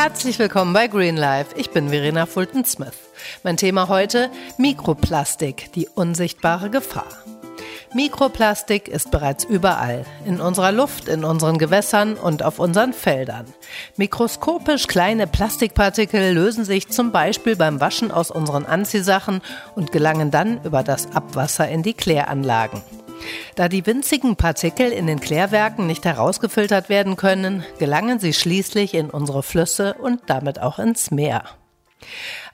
Herzlich willkommen bei Green Life. Ich bin Verena Fulton-Smith. Mein Thema heute Mikroplastik, die unsichtbare Gefahr. Mikroplastik ist bereits überall, in unserer Luft, in unseren Gewässern und auf unseren Feldern. Mikroskopisch kleine Plastikpartikel lösen sich zum Beispiel beim Waschen aus unseren Anziehsachen und gelangen dann über das Abwasser in die Kläranlagen. Da die winzigen Partikel in den Klärwerken nicht herausgefiltert werden können, gelangen sie schließlich in unsere Flüsse und damit auch ins Meer.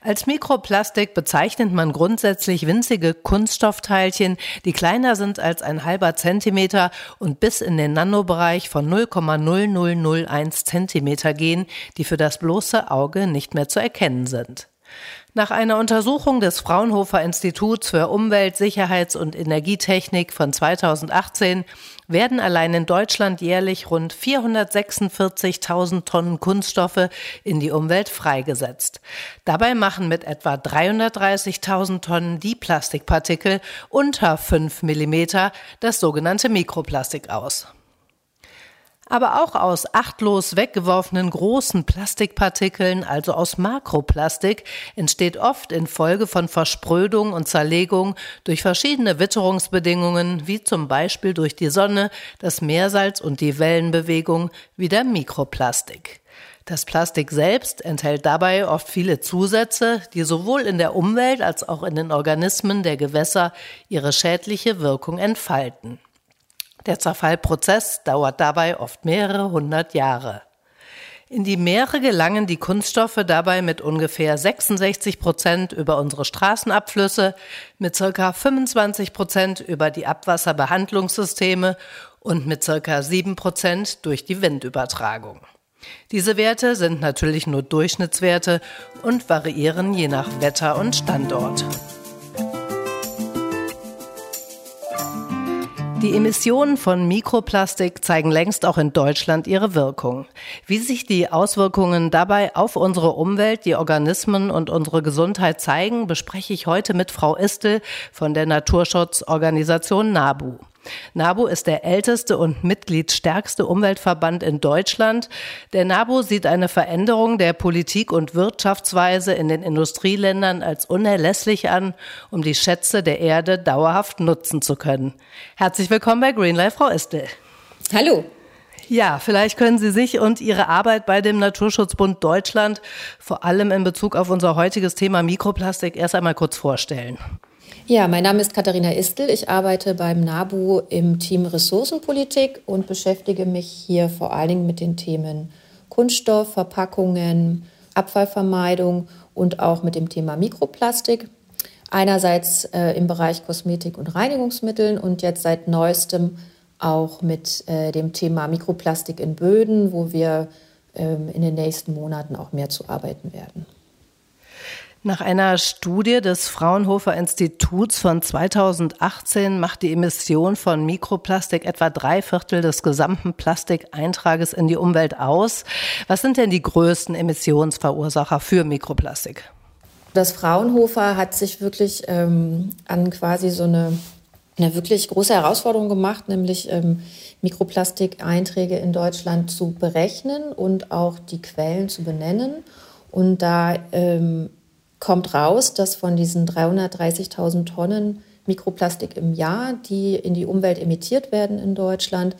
Als Mikroplastik bezeichnet man grundsätzlich winzige Kunststoffteilchen, die kleiner sind als ein halber Zentimeter und bis in den Nanobereich von 0,0001 Zentimeter gehen, die für das bloße Auge nicht mehr zu erkennen sind. Nach einer Untersuchung des Fraunhofer Instituts für Umwelt, Sicherheits- und Energietechnik von 2018 werden allein in Deutschland jährlich rund 446.000 Tonnen Kunststoffe in die Umwelt freigesetzt. Dabei machen mit etwa 330.000 Tonnen die Plastikpartikel unter 5 Millimeter das sogenannte Mikroplastik aus. Aber auch aus achtlos weggeworfenen großen Plastikpartikeln, also aus Makroplastik, entsteht oft infolge von Versprödung und Zerlegung durch verschiedene Witterungsbedingungen, wie zum Beispiel durch die Sonne, das Meersalz und die Wellenbewegung, wieder Mikroplastik. Das Plastik selbst enthält dabei oft viele Zusätze, die sowohl in der Umwelt als auch in den Organismen der Gewässer ihre schädliche Wirkung entfalten. Der Zerfallprozess dauert dabei oft mehrere hundert Jahre. In die Meere gelangen die Kunststoffe dabei mit ungefähr 66 Prozent über unsere Straßenabflüsse, mit circa 25 Prozent über die Abwasserbehandlungssysteme und mit circa 7 Prozent durch die Windübertragung. Diese Werte sind natürlich nur Durchschnittswerte und variieren je nach Wetter und Standort. Die Emissionen von Mikroplastik zeigen längst auch in Deutschland ihre Wirkung. Wie sich die Auswirkungen dabei auf unsere Umwelt, die Organismen und unsere Gesundheit zeigen, bespreche ich heute mit Frau Istel von der Naturschutzorganisation NABU. NABU ist der älteste und mitgliedsstärkste Umweltverband in Deutschland. Der NABU sieht eine Veränderung der Politik und Wirtschaftsweise in den Industrieländern als unerlässlich an, um die Schätze der Erde dauerhaft nutzen zu können. Herzlich willkommen bei Greenlife, Frau Estel. Hallo. Ja, vielleicht können Sie sich und Ihre Arbeit bei dem Naturschutzbund Deutschland, vor allem in Bezug auf unser heutiges Thema Mikroplastik, erst einmal kurz vorstellen. Ja, mein Name ist Katharina Istel. Ich arbeite beim NABU im Team Ressourcenpolitik und beschäftige mich hier vor allen Dingen mit den Themen Kunststoff, Verpackungen, Abfallvermeidung und auch mit dem Thema Mikroplastik. Einerseits äh, im Bereich Kosmetik und Reinigungsmitteln und jetzt seit neuestem auch mit äh, dem Thema Mikroplastik in Böden, wo wir ähm, in den nächsten Monaten auch mehr zu arbeiten werden. Nach einer Studie des Fraunhofer Instituts von 2018 macht die Emission von Mikroplastik etwa drei Viertel des gesamten Plastikeintrages in die Umwelt aus. Was sind denn die größten Emissionsverursacher für Mikroplastik? Das Fraunhofer hat sich wirklich ähm, an quasi so eine, eine wirklich große Herausforderung gemacht, nämlich ähm, Mikroplastikeinträge in Deutschland zu berechnen und auch die Quellen zu benennen. Und da ähm, kommt raus, dass von diesen 330.000 Tonnen Mikroplastik im Jahr, die in die Umwelt emittiert werden in Deutschland,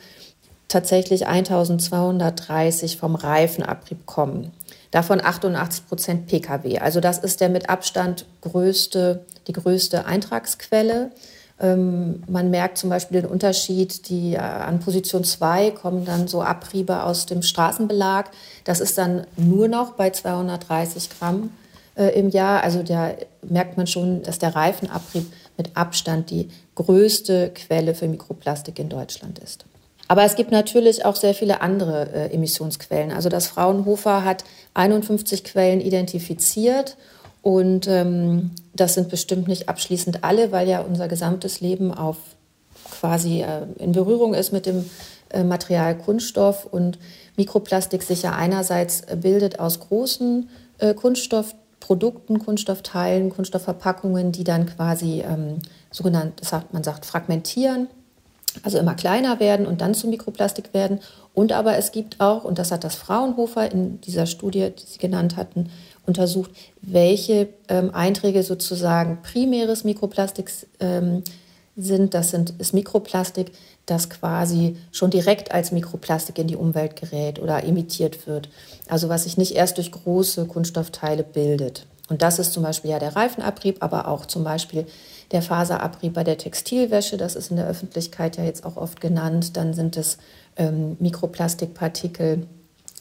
tatsächlich 1230 vom Reifenabrieb kommen. Davon 88 Prozent Pkw. Also das ist der mit Abstand größte, die größte Eintragsquelle. Ähm, man merkt zum Beispiel den Unterschied, die äh, an Position 2 kommen dann so Abriebe aus dem Straßenbelag. Das ist dann nur noch bei 230 Gramm äh, im Jahr. Also da merkt man schon, dass der Reifenabrieb mit Abstand die größte Quelle für Mikroplastik in Deutschland ist. Aber es gibt natürlich auch sehr viele andere äh, Emissionsquellen. Also das Fraunhofer hat 51 Quellen identifiziert und ähm, das sind bestimmt nicht abschließend alle, weil ja unser gesamtes Leben auf quasi äh, in Berührung ist mit dem äh, Material Kunststoff und Mikroplastik sich ja einerseits bildet aus großen äh, Kunststoff Produkten, Kunststoffteilen, Kunststoffverpackungen, die dann quasi ähm, sogenannt, sagt, man sagt, fragmentieren also immer kleiner werden und dann zu Mikroplastik werden. Und aber es gibt auch, und das hat das Fraunhofer in dieser Studie, die Sie genannt hatten, untersucht, welche ähm, Einträge sozusagen primäres Mikroplastik ähm, sind. Das sind, ist Mikroplastik, das quasi schon direkt als Mikroplastik in die Umwelt gerät oder emittiert wird. Also was sich nicht erst durch große Kunststoffteile bildet. Und das ist zum Beispiel ja der Reifenabrieb, aber auch zum Beispiel der Faserabrieb bei der Textilwäsche. Das ist in der Öffentlichkeit ja jetzt auch oft genannt. Dann sind es ähm, Mikroplastikpartikel,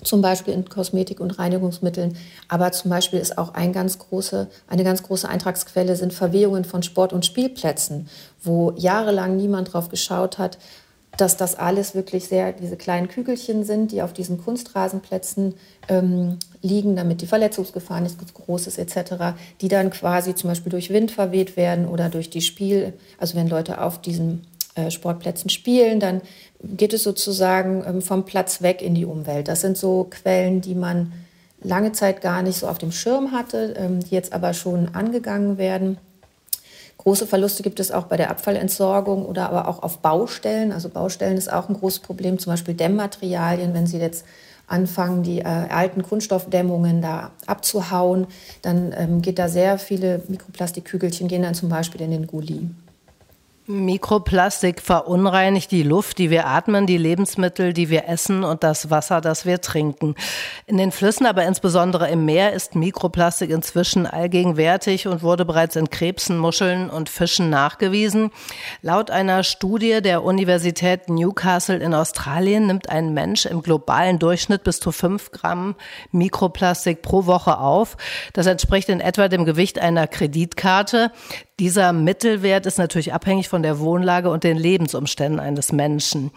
zum Beispiel in Kosmetik und Reinigungsmitteln. Aber zum Beispiel ist auch ein ganz große, eine ganz große Eintragsquelle sind Verwehungen von Sport- und Spielplätzen, wo jahrelang niemand drauf geschaut hat, dass das alles wirklich sehr diese kleinen Kügelchen sind, die auf diesen Kunstrasenplätzen ähm, liegen, damit die Verletzungsgefahr nicht groß ist etc., die dann quasi zum Beispiel durch Wind verweht werden oder durch die Spiel, also wenn Leute auf diesen Sportplätzen spielen, dann geht es sozusagen ähm, vom Platz weg in die Umwelt. Das sind so Quellen, die man lange Zeit gar nicht so auf dem Schirm hatte, ähm, die jetzt aber schon angegangen werden. Große Verluste gibt es auch bei der Abfallentsorgung oder aber auch auf Baustellen. Also Baustellen ist auch ein großes Problem, zum Beispiel Dämmmaterialien. Wenn Sie jetzt anfangen, die äh, alten Kunststoffdämmungen da abzuhauen, dann ähm, geht da sehr viele Mikroplastikkügelchen, gehen dann zum Beispiel in den Gully. Mikroplastik verunreinigt die Luft, die wir atmen, die Lebensmittel, die wir essen und das Wasser, das wir trinken. In den Flüssen, aber insbesondere im Meer, ist Mikroplastik inzwischen allgegenwärtig und wurde bereits in Krebsen, Muscheln und Fischen nachgewiesen. Laut einer Studie der Universität Newcastle in Australien nimmt ein Mensch im globalen Durchschnitt bis zu fünf Gramm Mikroplastik pro Woche auf. Das entspricht in etwa dem Gewicht einer Kreditkarte. Dieser Mittelwert ist natürlich abhängig von der Wohnlage und den Lebensumständen eines Menschen.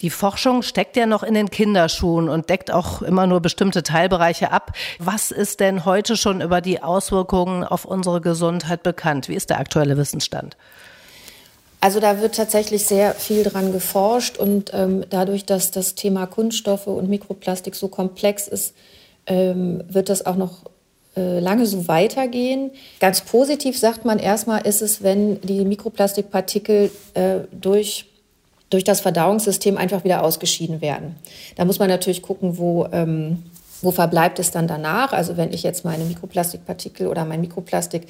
Die Forschung steckt ja noch in den Kinderschuhen und deckt auch immer nur bestimmte Teilbereiche ab. Was ist denn heute schon über die Auswirkungen auf unsere Gesundheit bekannt? Wie ist der aktuelle Wissensstand? Also da wird tatsächlich sehr viel dran geforscht und ähm, dadurch, dass das Thema Kunststoffe und Mikroplastik so komplex ist, ähm, wird das auch noch lange so weitergehen. Ganz positiv sagt man erstmal, ist es, wenn die Mikroplastikpartikel äh, durch durch das Verdauungssystem einfach wieder ausgeschieden werden. Da muss man natürlich gucken, wo, ähm, wo verbleibt es dann danach. Also wenn ich jetzt meine Mikroplastikpartikel oder mein Mikroplastik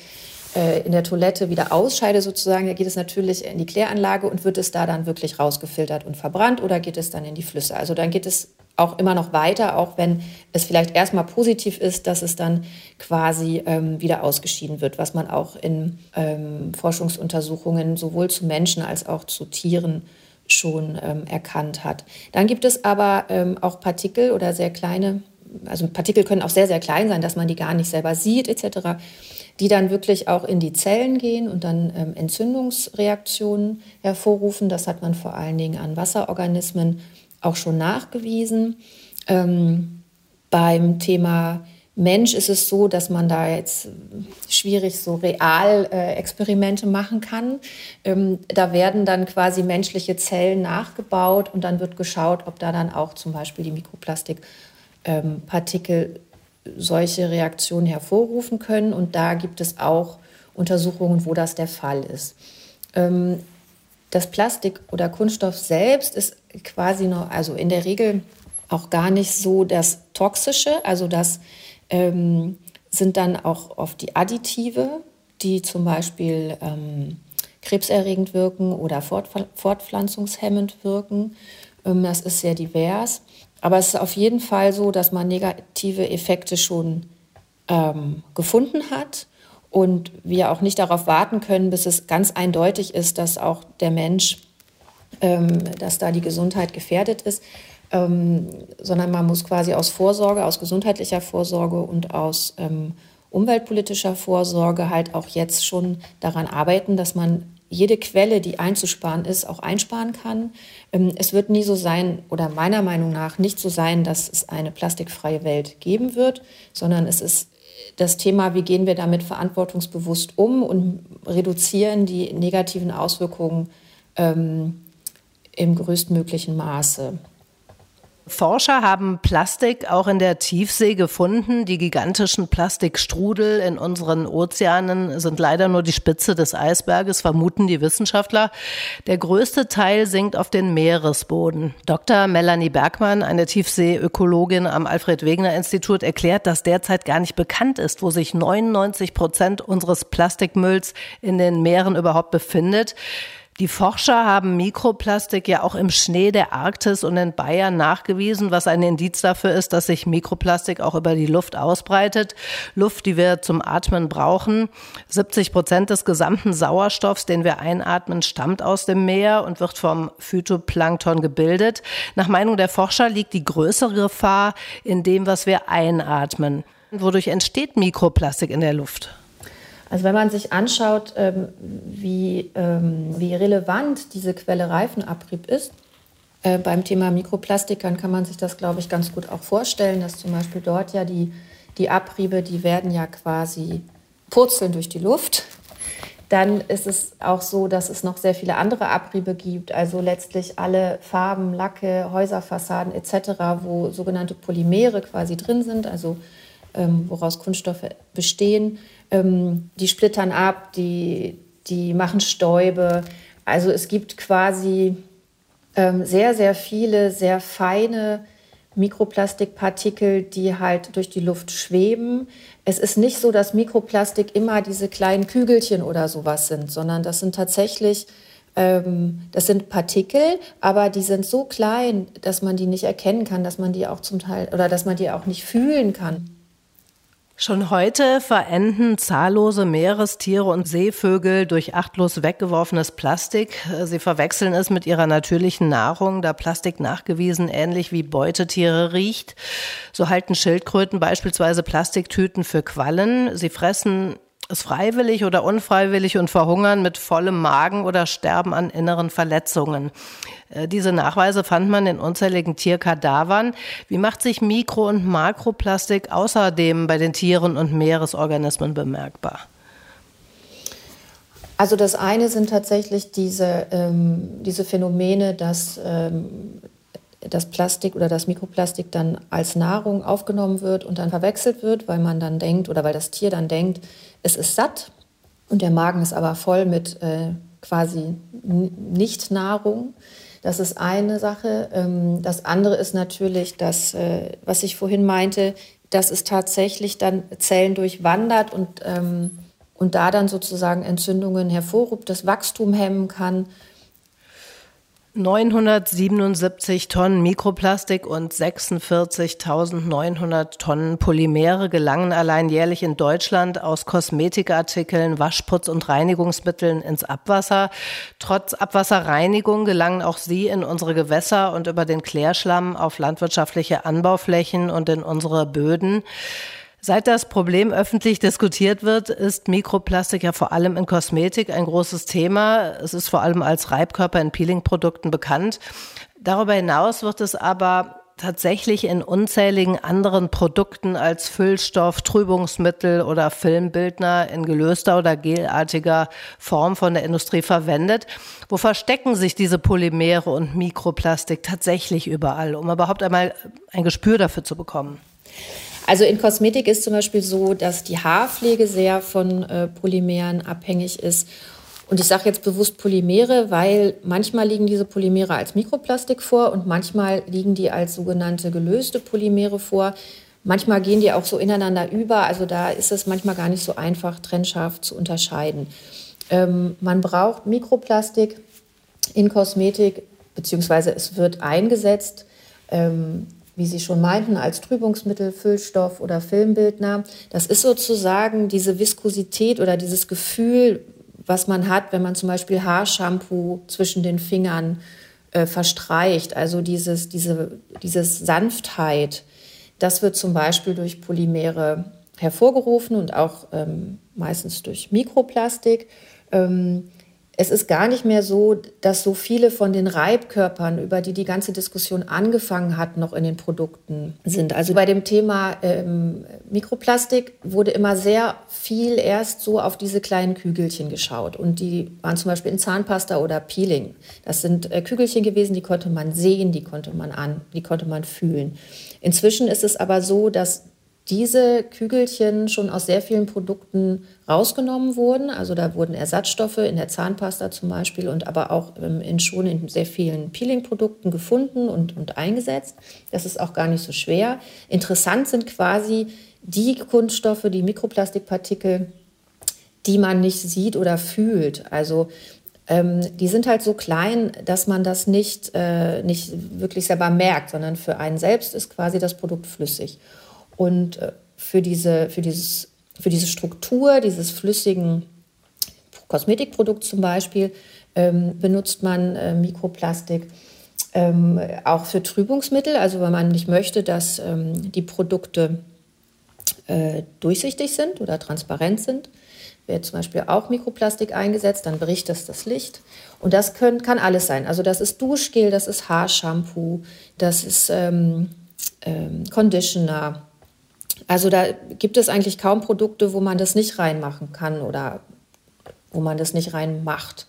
äh, in der Toilette wieder ausscheide sozusagen, da geht es natürlich in die Kläranlage und wird es da dann wirklich rausgefiltert und verbrannt oder geht es dann in die Flüsse. Also dann geht es auch immer noch weiter, auch wenn es vielleicht erstmal positiv ist, dass es dann quasi ähm, wieder ausgeschieden wird, was man auch in ähm, Forschungsuntersuchungen sowohl zu Menschen als auch zu Tieren schon ähm, erkannt hat. Dann gibt es aber ähm, auch Partikel oder sehr kleine, also Partikel können auch sehr, sehr klein sein, dass man die gar nicht selber sieht etc., die dann wirklich auch in die Zellen gehen und dann ähm, Entzündungsreaktionen hervorrufen. Das hat man vor allen Dingen an Wasserorganismen auch schon nachgewiesen. Ähm, beim Thema Mensch ist es so, dass man da jetzt schwierig so real äh, Experimente machen kann. Ähm, da werden dann quasi menschliche Zellen nachgebaut und dann wird geschaut, ob da dann auch zum Beispiel die Mikroplastikpartikel ähm, solche Reaktionen hervorrufen können. Und da gibt es auch Untersuchungen, wo das der Fall ist. Ähm, das Plastik oder Kunststoff selbst ist quasi noch, also in der Regel auch gar nicht so das Toxische. Also das ähm, sind dann auch oft die Additive, die zum Beispiel ähm, krebserregend wirken oder fortpflanzungshemmend wirken. Ähm, das ist sehr divers. Aber es ist auf jeden Fall so, dass man negative Effekte schon ähm, gefunden hat und wir auch nicht darauf warten können, bis es ganz eindeutig ist, dass auch der Mensch, dass da die Gesundheit gefährdet ist, ähm, sondern man muss quasi aus Vorsorge, aus gesundheitlicher Vorsorge und aus ähm, umweltpolitischer Vorsorge halt auch jetzt schon daran arbeiten, dass man jede Quelle, die einzusparen ist, auch einsparen kann. Ähm, es wird nie so sein, oder meiner Meinung nach nicht so sein, dass es eine plastikfreie Welt geben wird, sondern es ist das Thema, wie gehen wir damit verantwortungsbewusst um und reduzieren die negativen Auswirkungen ähm, im größtmöglichen Maße. Forscher haben Plastik auch in der Tiefsee gefunden. Die gigantischen Plastikstrudel in unseren Ozeanen sind leider nur die Spitze des Eisberges, vermuten die Wissenschaftler. Der größte Teil sinkt auf den Meeresboden. Dr. Melanie Bergmann, eine Tiefseeökologin am Alfred-Wegener-Institut, erklärt, dass derzeit gar nicht bekannt ist, wo sich 99 Prozent unseres Plastikmülls in den Meeren überhaupt befindet. Die Forscher haben Mikroplastik ja auch im Schnee der Arktis und in Bayern nachgewiesen, was ein Indiz dafür ist, dass sich Mikroplastik auch über die Luft ausbreitet. Luft, die wir zum Atmen brauchen. 70 Prozent des gesamten Sauerstoffs, den wir einatmen, stammt aus dem Meer und wird vom Phytoplankton gebildet. Nach Meinung der Forscher liegt die größere Gefahr in dem, was wir einatmen. Wodurch entsteht Mikroplastik in der Luft? Also wenn man sich anschaut, ähm, wie, ähm, wie relevant diese Quelle Reifenabrieb ist, äh, beim Thema Mikroplastikern kann man sich das, glaube ich, ganz gut auch vorstellen, dass zum Beispiel dort ja die, die Abriebe, die werden ja quasi purzeln durch die Luft. Dann ist es auch so, dass es noch sehr viele andere Abriebe gibt, also letztlich alle Farben, Lacke, Häuserfassaden etc., wo sogenannte Polymere quasi drin sind, also ähm, woraus Kunststoffe bestehen. Ähm, die splittern ab, die, die machen Stäube. Also es gibt quasi ähm, sehr, sehr viele, sehr feine Mikroplastikpartikel, die halt durch die Luft schweben. Es ist nicht so, dass Mikroplastik immer diese kleinen Kügelchen oder sowas sind, sondern das sind tatsächlich ähm, das sind Partikel, aber die sind so klein, dass man die nicht erkennen kann, dass man die auch zum Teil oder dass man die auch nicht fühlen kann. Schon heute verenden zahllose Meerestiere und Seevögel durch achtlos weggeworfenes Plastik. Sie verwechseln es mit ihrer natürlichen Nahrung, da Plastik nachgewiesen ähnlich wie Beutetiere riecht. So halten Schildkröten beispielsweise Plastiktüten für Quallen. Sie fressen es freiwillig oder unfreiwillig und verhungern mit vollem Magen oder sterben an inneren Verletzungen. Äh, diese Nachweise fand man in unzähligen Tierkadavern. Wie macht sich Mikro- und Makroplastik außerdem bei den Tieren und Meeresorganismen bemerkbar? Also das eine sind tatsächlich diese, ähm, diese Phänomene, dass ähm, das Plastik oder das Mikroplastik dann als Nahrung aufgenommen wird und dann verwechselt wird, weil man dann denkt oder weil das Tier dann denkt, es ist satt und der Magen ist aber voll mit äh, quasi Nicht-Nahrung. Das ist eine Sache. Ähm, das andere ist natürlich das, äh, was ich vorhin meinte, dass es tatsächlich dann Zellen durchwandert und, ähm, und da dann sozusagen Entzündungen hervorruft, das Wachstum hemmen kann 977 Tonnen Mikroplastik und 46.900 Tonnen Polymere gelangen allein jährlich in Deutschland aus Kosmetikartikeln, Waschputz- und Reinigungsmitteln ins Abwasser. Trotz Abwasserreinigung gelangen auch sie in unsere Gewässer und über den Klärschlamm auf landwirtschaftliche Anbauflächen und in unsere Böden. Seit das Problem öffentlich diskutiert wird, ist Mikroplastik ja vor allem in Kosmetik ein großes Thema. Es ist vor allem als Reibkörper in Peelingprodukten bekannt. Darüber hinaus wird es aber tatsächlich in unzähligen anderen Produkten als Füllstoff, Trübungsmittel oder Filmbildner in gelöster oder gelartiger Form von der Industrie verwendet. Wo verstecken sich diese Polymere und Mikroplastik tatsächlich überall, um überhaupt einmal ein Gespür dafür zu bekommen? Also in Kosmetik ist zum Beispiel so, dass die Haarpflege sehr von äh, Polymeren abhängig ist. Und ich sage jetzt bewusst Polymere, weil manchmal liegen diese Polymere als Mikroplastik vor und manchmal liegen die als sogenannte gelöste Polymere vor. Manchmal gehen die auch so ineinander über. Also da ist es manchmal gar nicht so einfach, trennscharf zu unterscheiden. Ähm, man braucht Mikroplastik in Kosmetik, beziehungsweise es wird eingesetzt. Ähm, wie Sie schon meinten, als Trübungsmittel, Füllstoff oder Filmbildner. Das ist sozusagen diese Viskosität oder dieses Gefühl, was man hat, wenn man zum Beispiel Haarshampoo zwischen den Fingern äh, verstreicht. Also dieses, diese dieses Sanftheit, das wird zum Beispiel durch Polymere hervorgerufen und auch ähm, meistens durch Mikroplastik. Ähm, es ist gar nicht mehr so, dass so viele von den Reibkörpern, über die die ganze Diskussion angefangen hat, noch in den Produkten sind. Also bei dem Thema ähm, Mikroplastik wurde immer sehr viel erst so auf diese kleinen Kügelchen geschaut. Und die waren zum Beispiel in Zahnpasta oder Peeling. Das sind äh, Kügelchen gewesen, die konnte man sehen, die konnte man an, die konnte man fühlen. Inzwischen ist es aber so, dass diese Kügelchen schon aus sehr vielen Produkten rausgenommen wurden. Also da wurden Ersatzstoffe in der Zahnpasta zum Beispiel und aber auch ähm, in schon in sehr vielen Peeling-Produkten gefunden und, und eingesetzt. Das ist auch gar nicht so schwer. Interessant sind quasi die Kunststoffe, die Mikroplastikpartikel, die man nicht sieht oder fühlt. Also ähm, die sind halt so klein, dass man das nicht, äh, nicht wirklich selber merkt, sondern für einen selbst ist quasi das Produkt flüssig. Und äh, für diese, für, dieses, für diese Struktur dieses flüssigen Kosmetikprodukts zum Beispiel ähm, benutzt man äh, Mikroplastik. Ähm, auch für Trübungsmittel, also wenn man nicht möchte, dass ähm, die Produkte äh, durchsichtig sind oder transparent sind, wird zum Beispiel auch Mikroplastik eingesetzt, dann bricht das das Licht. Und das können, kann alles sein. Also das ist Duschgel, das ist Haarshampoo, das ist ähm, ähm, Conditioner, also da gibt es eigentlich kaum Produkte, wo man das nicht reinmachen kann oder wo man das nicht reinmacht.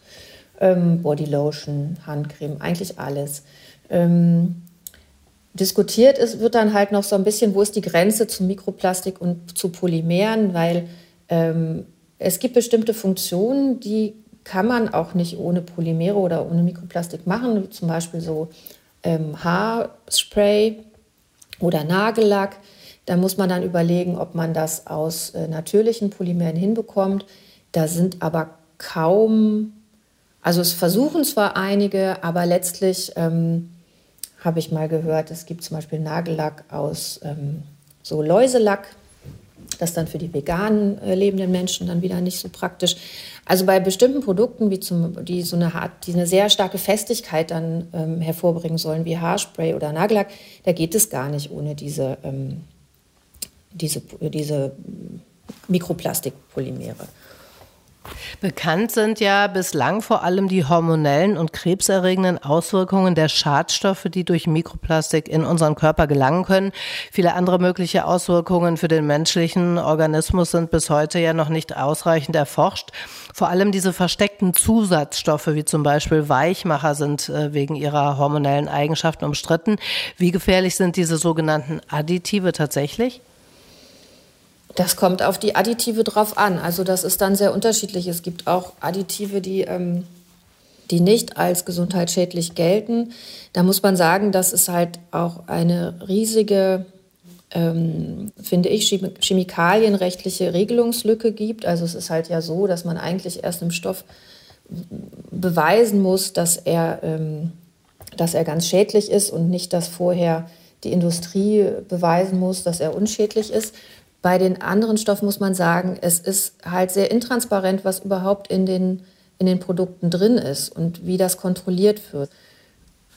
Ähm, Bodylotion, Handcreme, eigentlich alles. Ähm, diskutiert ist, wird dann halt noch so ein bisschen, wo ist die Grenze zu Mikroplastik und zu Polymeren, weil ähm, es gibt bestimmte Funktionen, die kann man auch nicht ohne Polymere oder ohne Mikroplastik machen, zum Beispiel so ähm, Haarspray oder Nagellack. Da muss man dann überlegen, ob man das aus äh, natürlichen Polymeren hinbekommt. Da sind aber kaum, also es versuchen zwar einige, aber letztlich ähm, habe ich mal gehört, es gibt zum Beispiel Nagellack aus ähm, so Läuselack. Das dann für die veganen äh, lebenden Menschen dann wieder nicht so praktisch. Also bei bestimmten Produkten, wie zum, die so eine, die eine sehr starke Festigkeit dann ähm, hervorbringen sollen, wie Haarspray oder Nagellack, da geht es gar nicht ohne diese ähm, diese, diese Mikroplastikpolymere. Bekannt sind ja bislang vor allem die hormonellen und krebserregenden Auswirkungen der Schadstoffe, die durch Mikroplastik in unseren Körper gelangen können. Viele andere mögliche Auswirkungen für den menschlichen Organismus sind bis heute ja noch nicht ausreichend erforscht. Vor allem diese versteckten Zusatzstoffe, wie zum Beispiel Weichmacher, sind äh, wegen ihrer hormonellen Eigenschaften umstritten. Wie gefährlich sind diese sogenannten Additive tatsächlich? Das kommt auf die Additive drauf an. Also das ist dann sehr unterschiedlich. Es gibt auch Additive, die, ähm, die nicht als gesundheitsschädlich gelten. Da muss man sagen, dass es halt auch eine riesige, ähm, finde ich, chemikalienrechtliche Regelungslücke gibt. Also es ist halt ja so, dass man eigentlich erst im Stoff beweisen muss, dass er, ähm, dass er ganz schädlich ist und nicht, dass vorher die Industrie beweisen muss, dass er unschädlich ist. Bei den anderen Stoffen muss man sagen, es ist halt sehr intransparent, was überhaupt in den, in den Produkten drin ist und wie das kontrolliert wird.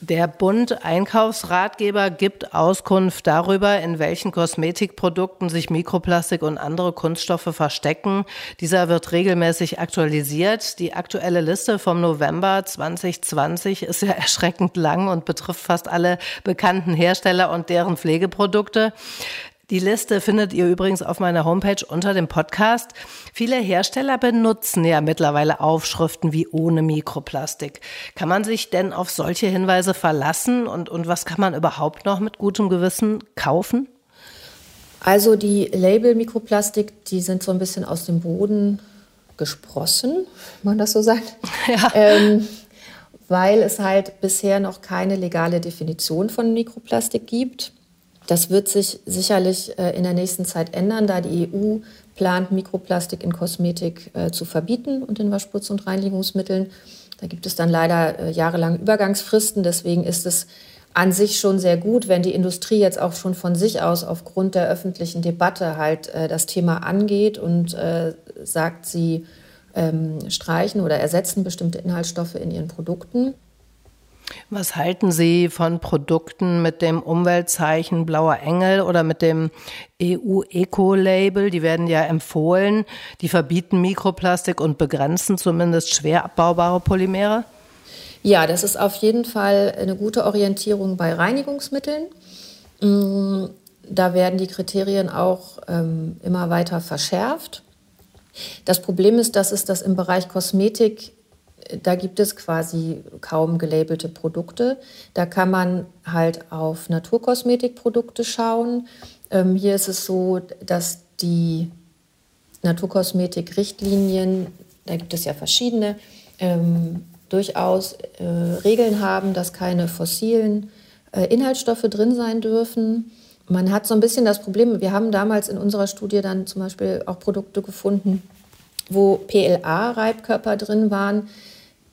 Der Bund Einkaufsratgeber gibt Auskunft darüber, in welchen Kosmetikprodukten sich Mikroplastik und andere Kunststoffe verstecken. Dieser wird regelmäßig aktualisiert. Die aktuelle Liste vom November 2020 ist ja erschreckend lang und betrifft fast alle bekannten Hersteller und deren Pflegeprodukte. Die Liste findet ihr übrigens auf meiner Homepage unter dem Podcast. Viele Hersteller benutzen ja mittlerweile Aufschriften wie ohne Mikroplastik. Kann man sich denn auf solche Hinweise verlassen und, und was kann man überhaupt noch mit gutem Gewissen kaufen? Also die Label Mikroplastik, die sind so ein bisschen aus dem Boden gesprossen, wenn man das so sagt. Ja. Ähm, weil es halt bisher noch keine legale Definition von Mikroplastik gibt. Das wird sich sicherlich äh, in der nächsten Zeit ändern, da die EU plant, Mikroplastik in Kosmetik äh, zu verbieten und in Waschputz- und Reinigungsmitteln. Da gibt es dann leider äh, jahrelang Übergangsfristen. Deswegen ist es an sich schon sehr gut, wenn die Industrie jetzt auch schon von sich aus aufgrund der öffentlichen Debatte halt das Thema angeht und sagt, sie ähm, streichen oder ersetzen bestimmte Inhaltsstoffe in ihren Produkten. Was halten Sie von Produkten mit dem Umweltzeichen Blauer Engel oder mit dem EU-Eco-Label? Die werden ja empfohlen. Die verbieten Mikroplastik und begrenzen zumindest schwer abbaubare Polymere. Ja, das ist auf jeden Fall eine gute Orientierung bei Reinigungsmitteln. Mm, da werden die Kriterien auch ähm, immer weiter verschärft. Das Problem ist, dass es das im Bereich Kosmetik da gibt es quasi kaum gelabelte Produkte. Da kann man halt auf Naturkosmetikprodukte schauen. Ähm, hier ist es so, dass die Naturkosmetik-Richtlinien, da gibt es ja verschiedene, ähm, durchaus äh, Regeln haben, dass keine fossilen äh, Inhaltsstoffe drin sein dürfen. Man hat so ein bisschen das Problem, wir haben damals in unserer Studie dann zum Beispiel auch Produkte gefunden, wo PLA-Reibkörper drin waren.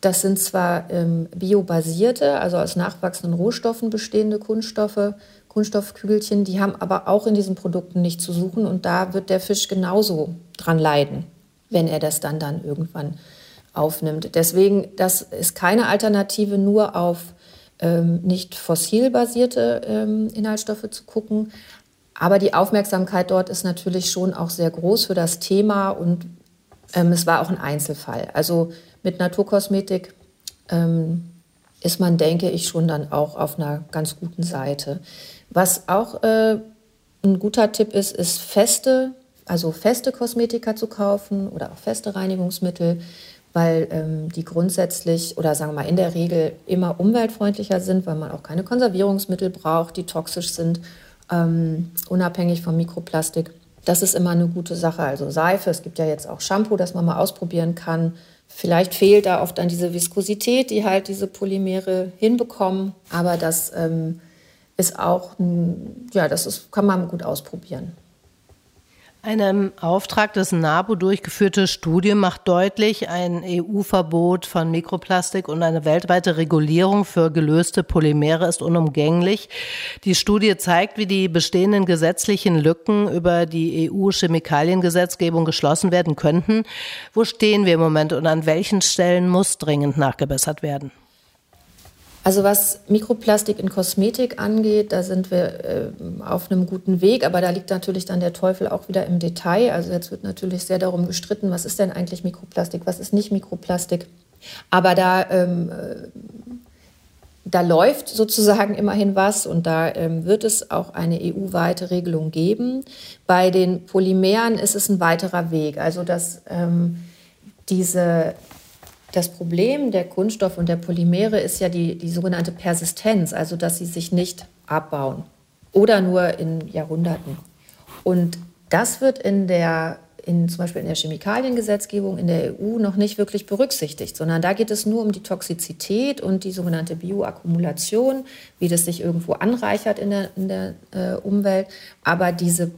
Das sind zwar ähm, biobasierte, also aus nachwachsenden Rohstoffen bestehende Kunststoffe, Kunststoffkügelchen, die haben aber auch in diesen Produkten nicht zu suchen und da wird der Fisch genauso dran leiden, wenn er das dann dann irgendwann aufnimmt. Deswegen, das ist keine Alternative, nur auf ähm, nicht fossilbasierte ähm, Inhaltsstoffe zu gucken. Aber die Aufmerksamkeit dort ist natürlich schon auch sehr groß für das Thema und ähm, es war auch ein Einzelfall. Also mit Naturkosmetik ähm, ist man, denke ich, schon dann auch auf einer ganz guten Seite. Was auch äh, ein guter Tipp ist, ist feste, also feste Kosmetika zu kaufen oder auch feste Reinigungsmittel, weil ähm, die grundsätzlich oder sagen wir mal in der Regel immer umweltfreundlicher sind, weil man auch keine Konservierungsmittel braucht, die toxisch sind, ähm, unabhängig vom Mikroplastik. Das ist immer eine gute Sache. Also Seife, es gibt ja jetzt auch Shampoo, das man mal ausprobieren kann. Vielleicht fehlt da oft dann diese Viskosität, die halt diese Polymere hinbekommen. Aber das ähm, ist auch, ja, das ist, kann man gut ausprobieren. Eine im Auftrag des NABU durchgeführte Studie macht deutlich, ein EU-Verbot von Mikroplastik und eine weltweite Regulierung für gelöste Polymere ist unumgänglich. Die Studie zeigt, wie die bestehenden gesetzlichen Lücken über die EU-Chemikaliengesetzgebung geschlossen werden könnten. Wo stehen wir im Moment und an welchen Stellen muss dringend nachgebessert werden? Also was Mikroplastik in Kosmetik angeht, da sind wir äh, auf einem guten Weg, aber da liegt natürlich dann der Teufel auch wieder im Detail. Also jetzt wird natürlich sehr darum gestritten, was ist denn eigentlich Mikroplastik, was ist nicht Mikroplastik. Aber da, ähm, äh, da läuft sozusagen immerhin was und da ähm, wird es auch eine EU-weite Regelung geben. Bei den Polymeren ist es ein weiterer Weg. Also dass ähm, diese das Problem der Kunststoffe und der Polymere ist ja die, die sogenannte Persistenz, also dass sie sich nicht abbauen oder nur in Jahrhunderten. Und das wird in der, in, zum Beispiel in der Chemikaliengesetzgebung in der EU noch nicht wirklich berücksichtigt, sondern da geht es nur um die Toxizität und die sogenannte Bioakkumulation, wie das sich irgendwo anreichert in der, in der äh, Umwelt. Aber diese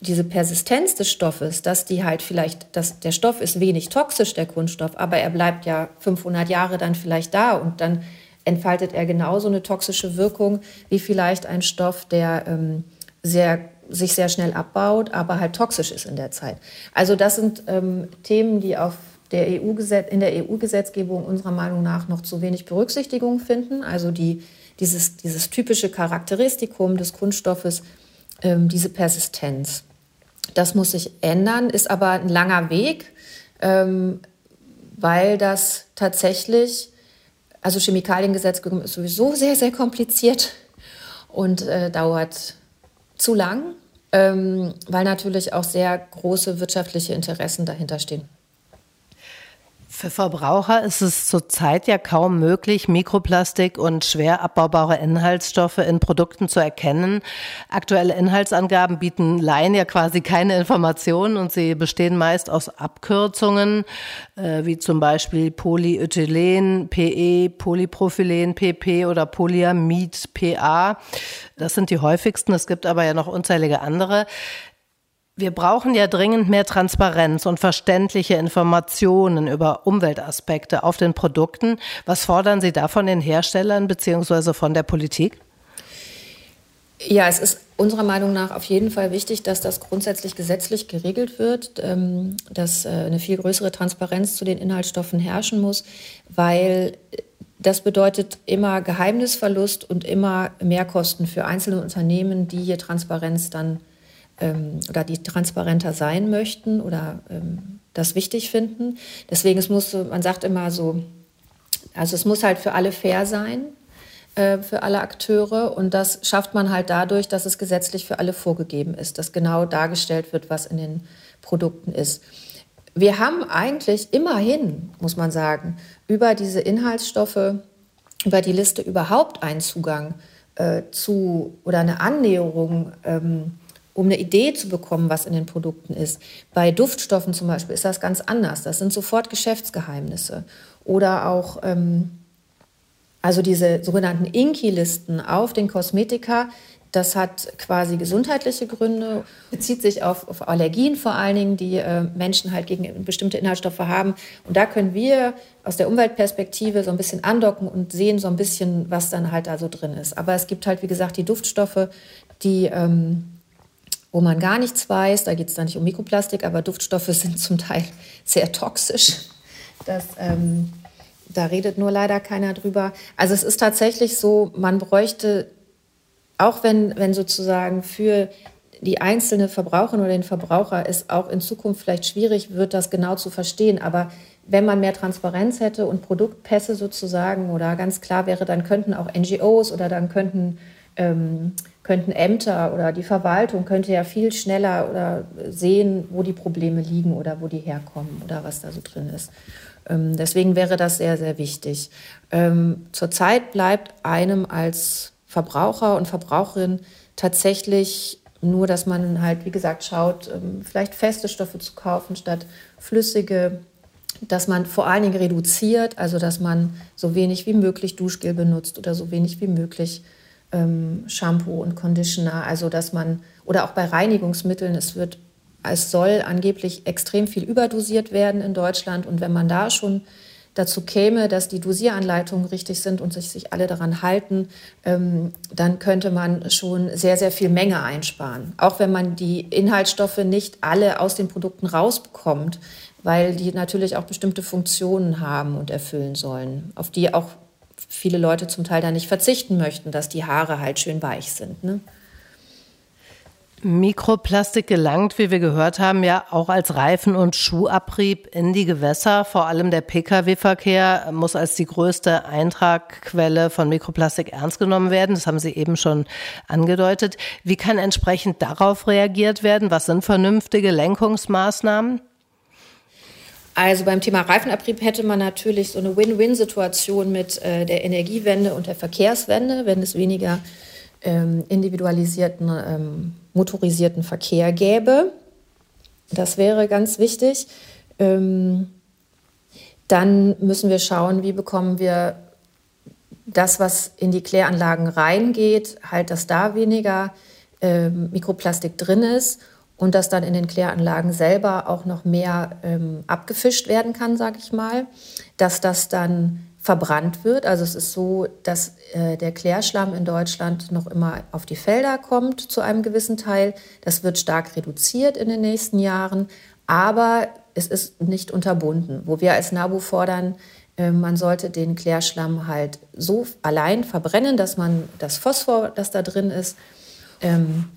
diese Persistenz des Stoffes, dass die halt vielleicht, dass der Stoff ist wenig toxisch, der Kunststoff, aber er bleibt ja 500 Jahre dann vielleicht da und dann entfaltet er genauso eine toxische Wirkung wie vielleicht ein Stoff, der ähm, sehr, sich sehr schnell abbaut, aber halt toxisch ist in der Zeit. Also das sind ähm, Themen, die auf der EU in der EU-Gesetzgebung unserer Meinung nach noch zu wenig Berücksichtigung finden. Also die, dieses, dieses typische Charakteristikum des Kunststoffes, ähm, diese Persistenz. Das muss sich ändern, ist aber ein langer Weg, ähm, weil das tatsächlich, also Chemikaliengesetzgebung ist sowieso sehr, sehr kompliziert und äh, dauert zu lang, ähm, weil natürlich auch sehr große wirtschaftliche Interessen dahinter stehen. Für Verbraucher ist es zurzeit ja kaum möglich, Mikroplastik und schwer abbaubare Inhaltsstoffe in Produkten zu erkennen. Aktuelle Inhaltsangaben bieten Laien ja quasi keine Informationen und sie bestehen meist aus Abkürzungen, äh, wie zum Beispiel Polyethylen, PE, Polypropylen, PP oder Polyamid, PA. Das sind die häufigsten. Es gibt aber ja noch unzählige andere. Wir brauchen ja dringend mehr Transparenz und verständliche Informationen über Umweltaspekte auf den Produkten. Was fordern Sie da von den Herstellern bzw. von der Politik? Ja, es ist unserer Meinung nach auf jeden Fall wichtig, dass das grundsätzlich gesetzlich geregelt wird, ähm, dass äh, eine viel größere Transparenz zu den Inhaltsstoffen herrschen muss, weil das bedeutet immer Geheimnisverlust und immer Mehrkosten für einzelne Unternehmen, die hier Transparenz dann ähm, oder die transparenter sein möchten oder ähm, das wichtig finden. Deswegen es muss, man sagt immer so, also es muss halt für alle fair sein, äh, für alle Akteure und das schafft man halt dadurch, dass es gesetzlich für alle vorgegeben ist, dass genau dargestellt wird, was in den Produkten ist. Wir haben eigentlich immerhin, muss man sagen, über diese Inhaltsstoffe, über die Liste überhaupt einen Zugang äh, zu oder eine Annäherung, ähm, um eine Idee zu bekommen, was in den Produkten ist. Bei Duftstoffen zum Beispiel ist das ganz anders. Das sind sofort Geschäftsgeheimnisse. Oder auch ähm, also diese sogenannten Inki-Listen auf den Kosmetika, das hat quasi gesundheitliche Gründe, bezieht sich auf, auf Allergien vor allen Dingen, die äh, Menschen halt gegen bestimmte Inhaltsstoffe haben. Und da können wir aus der Umweltperspektive so ein bisschen andocken und sehen so ein bisschen, was dann halt da so drin ist. Aber es gibt halt, wie gesagt, die Duftstoffe, die, ähm, wo man gar nichts weiß. Da geht es dann nicht um Mikroplastik, aber Duftstoffe sind zum Teil sehr toxisch. Das, ähm, da redet nur leider keiner drüber. Also es ist tatsächlich so, man bräuchte auch wenn, wenn sozusagen für die einzelne Verbraucherin oder den Verbraucher es auch in Zukunft vielleicht schwierig wird, das genau zu verstehen. Aber wenn man mehr Transparenz hätte und Produktpässe sozusagen oder ganz klar wäre, dann könnten auch NGOs oder dann könnten, ähm, könnten Ämter oder die Verwaltung könnte ja viel schneller oder sehen, wo die Probleme liegen oder wo die herkommen oder was da so drin ist. Ähm, deswegen wäre das sehr, sehr wichtig. Ähm, zurzeit bleibt einem als Verbraucher und Verbraucherin tatsächlich nur, dass man halt, wie gesagt, schaut, ähm, vielleicht feste Stoffe zu kaufen statt flüssige, dass man vor allen Dingen reduziert, also dass man so wenig wie möglich Duschgel benutzt oder so wenig wie möglich ähm, Shampoo und Conditioner, also dass man, oder auch bei Reinigungsmitteln, es wird, es soll angeblich extrem viel überdosiert werden in Deutschland und wenn man da schon dazu käme, dass die Dosieranleitungen richtig sind und sich, sich alle daran halten, ähm, dann könnte man schon sehr, sehr viel Menge einsparen. Auch wenn man die Inhaltsstoffe nicht alle aus den Produkten rausbekommt, weil die natürlich auch bestimmte Funktionen haben und erfüllen sollen, auf die auch viele Leute zum Teil da nicht verzichten möchten, dass die Haare halt schön weich sind. Ne? Mikroplastik gelangt, wie wir gehört haben, ja auch als Reifen- und Schuhabrieb in die Gewässer. Vor allem der Pkw-Verkehr muss als die größte Eintragquelle von Mikroplastik ernst genommen werden. Das haben Sie eben schon angedeutet. Wie kann entsprechend darauf reagiert werden? Was sind vernünftige Lenkungsmaßnahmen? Also beim Thema Reifenabrieb hätte man natürlich so eine Win-Win-Situation mit äh, der Energiewende und der Verkehrswende, wenn es weniger ähm, individualisierten ähm, motorisierten Verkehr gäbe. Das wäre ganz wichtig. Ähm, dann müssen wir schauen, wie bekommen wir das, was in die Kläranlagen reingeht, halt, dass da weniger ähm, Mikroplastik drin ist und dass dann in den Kläranlagen selber auch noch mehr ähm, abgefischt werden kann, sage ich mal, dass das dann verbrannt wird. Also es ist so, dass äh, der Klärschlamm in Deutschland noch immer auf die Felder kommt zu einem gewissen Teil. Das wird stark reduziert in den nächsten Jahren, aber es ist nicht unterbunden. Wo wir als NABU fordern, äh, man sollte den Klärschlamm halt so allein verbrennen, dass man das Phosphor, das da drin ist, ähm,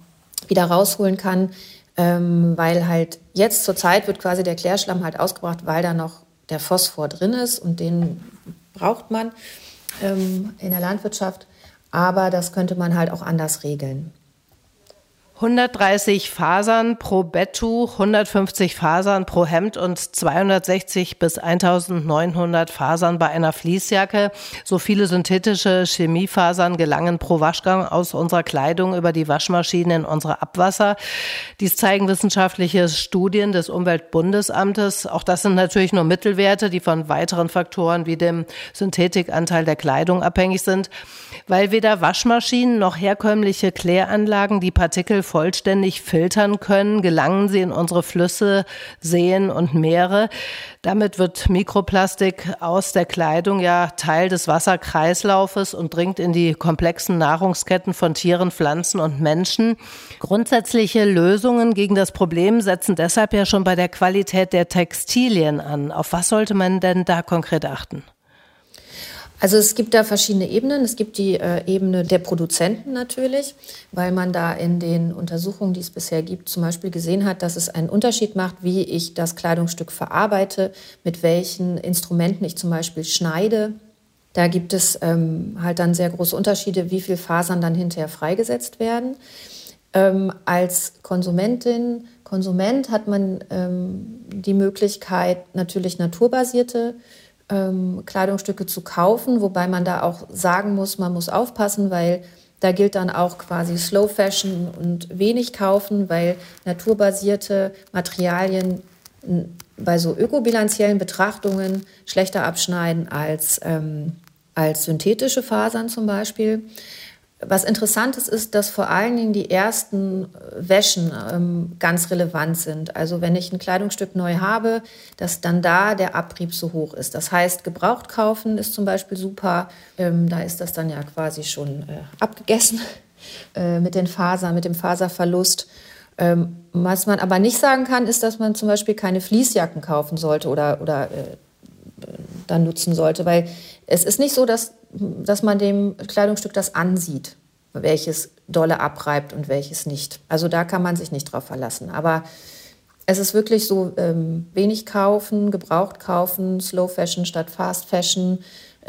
wieder rausholen kann. Ähm, weil halt jetzt zur Zeit wird quasi der Klärschlamm halt ausgebracht, weil da noch der Phosphor drin ist und den braucht man ähm, in der Landwirtschaft. Aber das könnte man halt auch anders regeln. 130 Fasern pro Betttuch, 150 Fasern pro Hemd und 260 bis 1900 Fasern bei einer Fließjacke. So viele synthetische Chemiefasern gelangen pro Waschgang aus unserer Kleidung über die Waschmaschine in unsere Abwasser. Dies zeigen wissenschaftliche Studien des Umweltbundesamtes. Auch das sind natürlich nur Mittelwerte, die von weiteren Faktoren wie dem Synthetikanteil der Kleidung abhängig sind, weil weder Waschmaschinen noch herkömmliche Kläranlagen die Partikel vollständig filtern können, gelangen sie in unsere Flüsse, Seen und Meere. Damit wird Mikroplastik aus der Kleidung ja Teil des Wasserkreislaufes und dringt in die komplexen Nahrungsketten von Tieren, Pflanzen und Menschen. Grundsätzliche Lösungen gegen das Problem setzen deshalb ja schon bei der Qualität der Textilien an. Auf was sollte man denn da konkret achten? Also es gibt da verschiedene Ebenen. Es gibt die äh, Ebene der Produzenten natürlich, weil man da in den Untersuchungen, die es bisher gibt, zum Beispiel gesehen hat, dass es einen Unterschied macht, wie ich das Kleidungsstück verarbeite, mit welchen Instrumenten ich zum Beispiel schneide. Da gibt es ähm, halt dann sehr große Unterschiede, wie viel Fasern dann hinterher freigesetzt werden. Ähm, als Konsumentin, Konsument hat man ähm, die Möglichkeit, natürlich naturbasierte ähm, Kleidungsstücke zu kaufen, wobei man da auch sagen muss, man muss aufpassen, weil da gilt dann auch quasi Slow Fashion und wenig kaufen, weil naturbasierte Materialien bei so ökobilanziellen Betrachtungen schlechter abschneiden als, ähm, als synthetische Fasern zum Beispiel. Was interessant ist, ist, dass vor allen Dingen die ersten äh, Wäschen ähm, ganz relevant sind. Also wenn ich ein Kleidungsstück neu habe, dass dann da der Abrieb so hoch ist. Das heißt, gebraucht kaufen ist zum Beispiel super. Ähm, da ist das dann ja quasi schon äh, abgegessen äh, mit den Fasern, mit dem Faserverlust. Ähm, was man aber nicht sagen kann, ist, dass man zum Beispiel keine Fließjacken kaufen sollte oder, oder äh, dann nutzen sollte, weil es ist nicht so, dass, dass man dem Kleidungsstück das ansieht, welches dolle abreibt und welches nicht. Also da kann man sich nicht drauf verlassen. Aber es ist wirklich so, ähm, wenig kaufen, gebraucht kaufen, Slow Fashion statt Fast Fashion,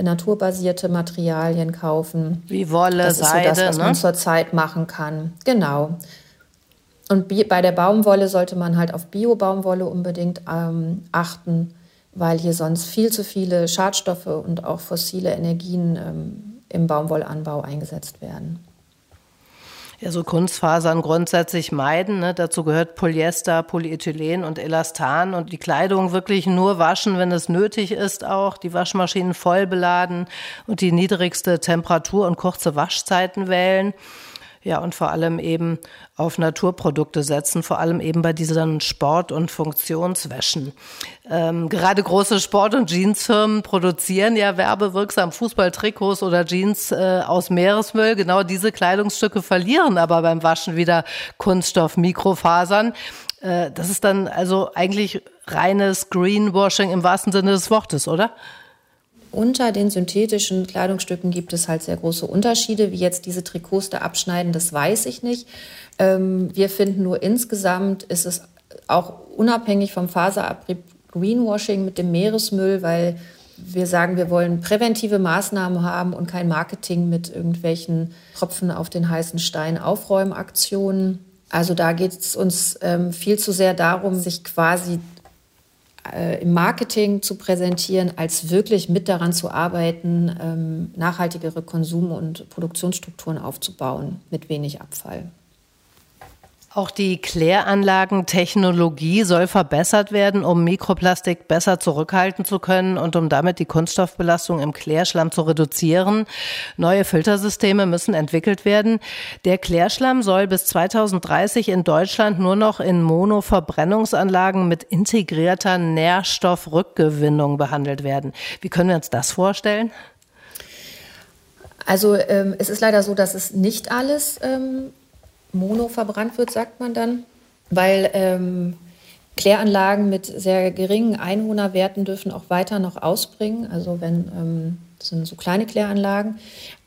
naturbasierte Materialien kaufen. Wie Wolle, das Seide, ist so das, was ne? man zurzeit machen kann. Genau. Und bei der Baumwolle sollte man halt auf Bio-Baumwolle unbedingt ähm, achten weil hier sonst viel zu viele Schadstoffe und auch fossile Energien ähm, im Baumwollanbau eingesetzt werden. Ja, so Kunstfasern grundsätzlich meiden. Ne? Dazu gehört Polyester, Polyethylen und Elastan und die Kleidung wirklich nur waschen, wenn es nötig ist auch. Die Waschmaschinen voll beladen und die niedrigste Temperatur und kurze Waschzeiten wählen. Ja, und vor allem eben auf Naturprodukte setzen, vor allem eben bei diesen Sport- und Funktionswäschen. Ähm, gerade große Sport- und Jeansfirmen produzieren ja werbewirksam Fußballtrikots oder Jeans äh, aus Meeresmüll. Genau diese Kleidungsstücke verlieren aber beim Waschen wieder Kunststoff, Mikrofasern. Äh, das ist dann also eigentlich reines Greenwashing im wahrsten Sinne des Wortes, oder? Unter den synthetischen Kleidungsstücken gibt es halt sehr große Unterschiede. Wie jetzt diese Trikots da abschneiden, das weiß ich nicht. Ähm, wir finden nur insgesamt ist es auch unabhängig vom Faserabrieb Greenwashing mit dem Meeresmüll, weil wir sagen, wir wollen präventive Maßnahmen haben und kein Marketing mit irgendwelchen Tropfen auf den heißen Stein Aufräumaktionen. Also da geht es uns ähm, viel zu sehr darum, sich quasi äh, im Marketing zu präsentieren, als wirklich mit daran zu arbeiten, ähm, nachhaltigere Konsum- und Produktionsstrukturen aufzubauen mit wenig Abfall. Auch die Kläranlagentechnologie soll verbessert werden, um Mikroplastik besser zurückhalten zu können und um damit die Kunststoffbelastung im Klärschlamm zu reduzieren. Neue Filtersysteme müssen entwickelt werden. Der Klärschlamm soll bis 2030 in Deutschland nur noch in Monoverbrennungsanlagen mit integrierter Nährstoffrückgewinnung behandelt werden. Wie können wir uns das vorstellen? Also ähm, es ist leider so, dass es nicht alles ähm, mono verbrannt wird, sagt man dann, weil ähm, Kläranlagen mit sehr geringen Einwohnerwerten dürfen auch weiter noch ausbringen. Also wenn ähm, das sind so kleine Kläranlagen.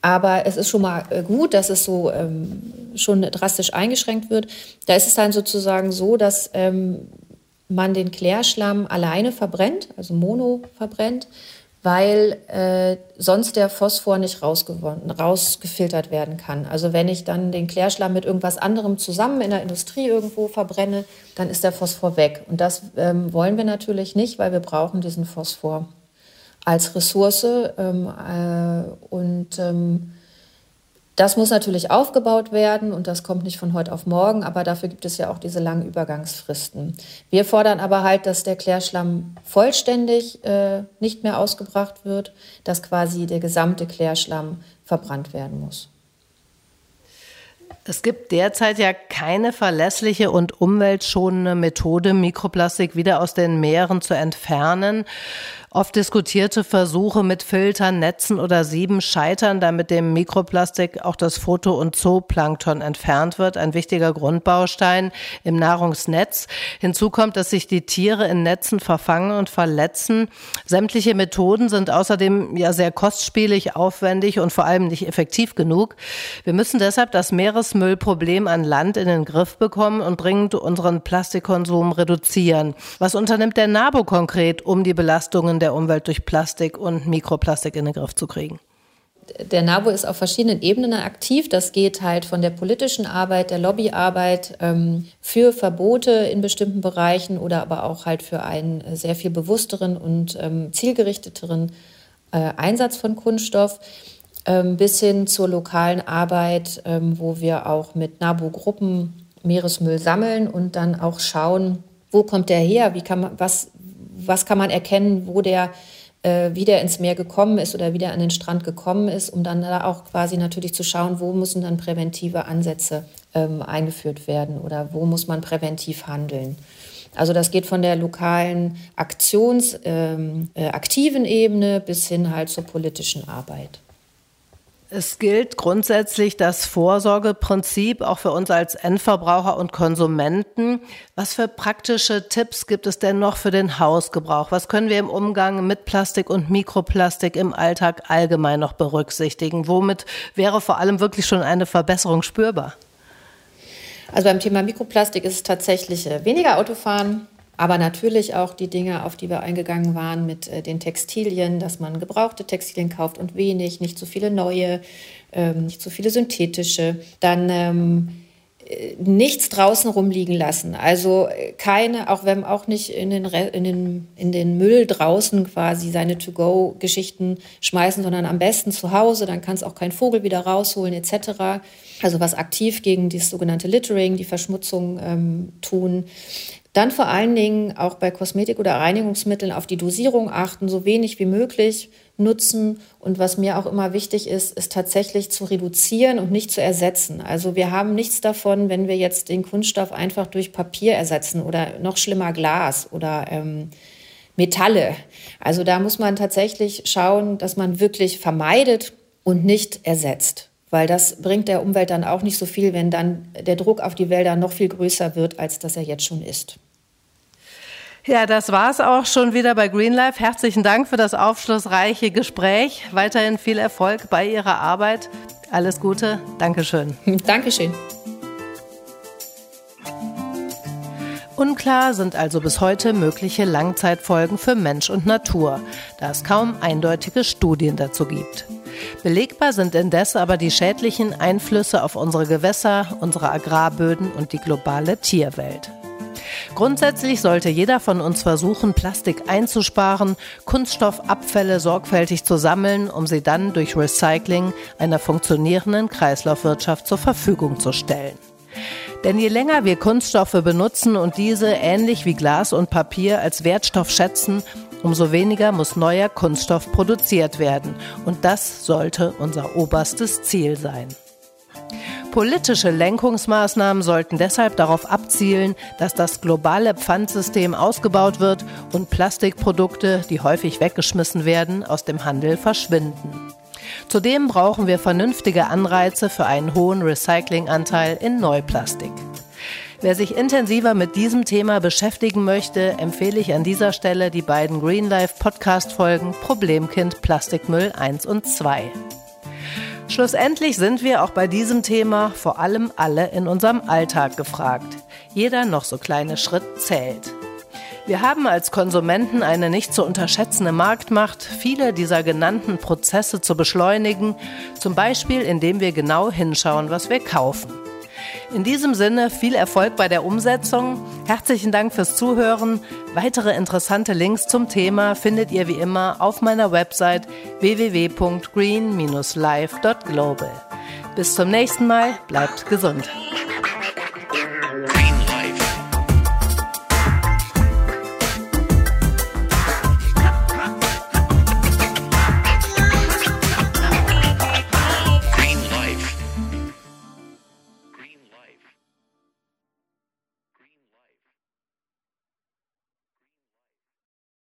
Aber es ist schon mal äh, gut, dass es so ähm, schon drastisch eingeschränkt wird. Da ist es dann sozusagen so, dass ähm, man den Klärschlamm alleine verbrennt, also mono verbrennt weil äh, sonst der Phosphor nicht rausgefiltert werden kann. Also wenn ich dann den Klärschlamm mit irgendwas anderem zusammen in der Industrie irgendwo verbrenne, dann ist der Phosphor weg. Und das ähm, wollen wir natürlich nicht, weil wir brauchen diesen Phosphor als Ressource. Ähm, äh, und ähm, das muss natürlich aufgebaut werden und das kommt nicht von heute auf morgen, aber dafür gibt es ja auch diese langen Übergangsfristen. Wir fordern aber halt, dass der Klärschlamm vollständig äh, nicht mehr ausgebracht wird, dass quasi der gesamte Klärschlamm verbrannt werden muss. Es gibt derzeit ja keine verlässliche und umweltschonende Methode, Mikroplastik wieder aus den Meeren zu entfernen. Oft diskutierte Versuche mit Filtern, Netzen oder Sieben scheitern, da mit dem Mikroplastik auch das Foto- und Zooplankton entfernt wird, ein wichtiger Grundbaustein im Nahrungsnetz. Hinzu kommt, dass sich die Tiere in Netzen verfangen und verletzen. Sämtliche Methoden sind außerdem ja sehr kostspielig, aufwendig und vor allem nicht effektiv genug. Wir müssen deshalb das Meeresmüllproblem an Land in den Griff bekommen und dringend unseren Plastikkonsum reduzieren. Was unternimmt der NABO konkret, um die Belastungen Schädigungen der Umwelt durch Plastik und Mikroplastik in den Griff zu kriegen? Der NABU ist auf verschiedenen Ebenen aktiv. Das geht halt von der politischen Arbeit, der Lobbyarbeit ähm, für Verbote in bestimmten Bereichen oder aber auch halt für einen sehr viel bewussteren und ähm, zielgerichteteren äh, Einsatz von Kunststoff ähm, bis hin zur lokalen Arbeit, ähm, wo wir auch mit NABU-Gruppen Meeresmüll sammeln und dann auch schauen, wo kommt der her, wie kann man, was, was kann man erkennen, wo der äh, wieder ins Meer gekommen ist oder wieder an den Strand gekommen ist, um dann da auch quasi natürlich zu schauen, wo müssen dann präventive Ansätze ähm, eingeführt werden oder wo muss man präventiv handeln. Also das geht von der lokalen aktionsaktiven ähm, äh, Ebene bis hin halt zur politischen Arbeit. Es gilt grundsätzlich das Vorsorgeprinzip auch für uns als Endverbraucher und Konsumenten. Was für praktische Tipps gibt es denn noch für den Hausgebrauch? Was können wir im Umgang mit Plastik und Mikroplastik im Alltag allgemein noch berücksichtigen? Womit wäre vor allem wirklich schon eine Verbesserung spürbar? Also beim Thema Mikroplastik ist es tatsächlich äh, weniger Autofahren, aber natürlich auch die Dinge, auf die wir eingegangen waren mit äh, den Textilien, dass man gebrauchte Textilien kauft und wenig, nicht zu so viele neue, ähm, nicht zu so viele synthetische. Dann ähm, äh, nichts draußen rumliegen lassen. Also äh, keine, auch wenn auch nicht in den, in den, in den Müll draußen quasi seine To-Go-Geschichten schmeißen, sondern am besten zu Hause. Dann kann es auch kein Vogel wieder rausholen etc. Also was aktiv gegen das sogenannte Littering, die Verschmutzung ähm, tun. Dann vor allen Dingen auch bei Kosmetik oder Reinigungsmitteln auf die Dosierung achten, so wenig wie möglich nutzen. Und was mir auch immer wichtig ist, ist tatsächlich zu reduzieren und nicht zu ersetzen. Also wir haben nichts davon, wenn wir jetzt den Kunststoff einfach durch Papier ersetzen oder noch schlimmer Glas oder ähm, Metalle. Also da muss man tatsächlich schauen, dass man wirklich vermeidet und nicht ersetzt. Weil das bringt der Umwelt dann auch nicht so viel, wenn dann der Druck auf die Wälder noch viel größer wird, als dass er jetzt schon ist. Ja, das war's auch schon wieder bei Greenlife. Herzlichen Dank für das aufschlussreiche Gespräch. Weiterhin viel Erfolg bei Ihrer Arbeit. Alles Gute. Dankeschön. Dankeschön. Unklar sind also bis heute mögliche Langzeitfolgen für Mensch und Natur, da es kaum eindeutige Studien dazu gibt. Belegbar sind indes aber die schädlichen Einflüsse auf unsere Gewässer, unsere Agrarböden und die globale Tierwelt. Grundsätzlich sollte jeder von uns versuchen, Plastik einzusparen, Kunststoffabfälle sorgfältig zu sammeln, um sie dann durch Recycling einer funktionierenden Kreislaufwirtschaft zur Verfügung zu stellen. Denn je länger wir Kunststoffe benutzen und diese ähnlich wie Glas und Papier als Wertstoff schätzen, umso weniger muss neuer Kunststoff produziert werden. Und das sollte unser oberstes Ziel sein. Politische Lenkungsmaßnahmen sollten deshalb darauf abzielen, dass das globale Pfandsystem ausgebaut wird und Plastikprodukte, die häufig weggeschmissen werden, aus dem Handel verschwinden. Zudem brauchen wir vernünftige Anreize für einen hohen Recyclinganteil in Neuplastik. Wer sich intensiver mit diesem Thema beschäftigen möchte, empfehle ich an dieser Stelle die beiden Green Life Podcast Folgen Problemkind Plastikmüll 1 und 2. Schlussendlich sind wir auch bei diesem Thema vor allem alle in unserem Alltag gefragt. Jeder noch so kleine Schritt zählt. Wir haben als Konsumenten eine nicht zu unterschätzende Marktmacht, viele dieser genannten Prozesse zu beschleunigen, zum Beispiel indem wir genau hinschauen, was wir kaufen. In diesem Sinne viel Erfolg bei der Umsetzung. Herzlichen Dank fürs Zuhören. Weitere interessante Links zum Thema findet ihr wie immer auf meiner Website www.green-life.global. Bis zum nächsten Mal, bleibt gesund.